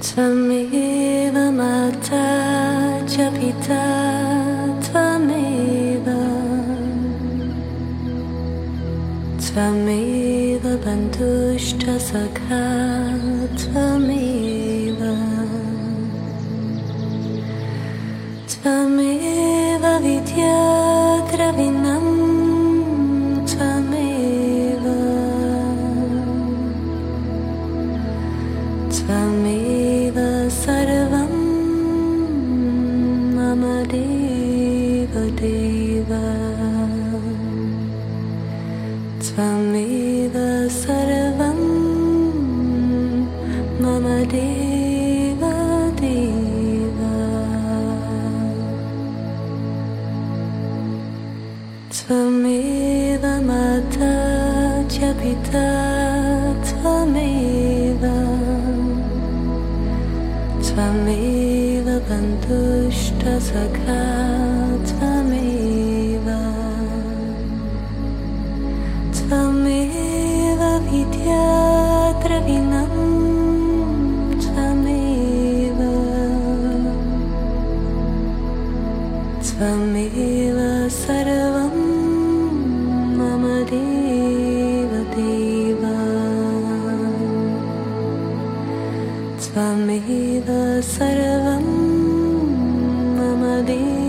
תמיד המתת שפיטת תמיד תמיד הבנדוש תסקת תמיד תמיד Tvameva Bandhushta Sakha त्वमेव सर्वं मम देव देव त्वमेव सर्वं मम देव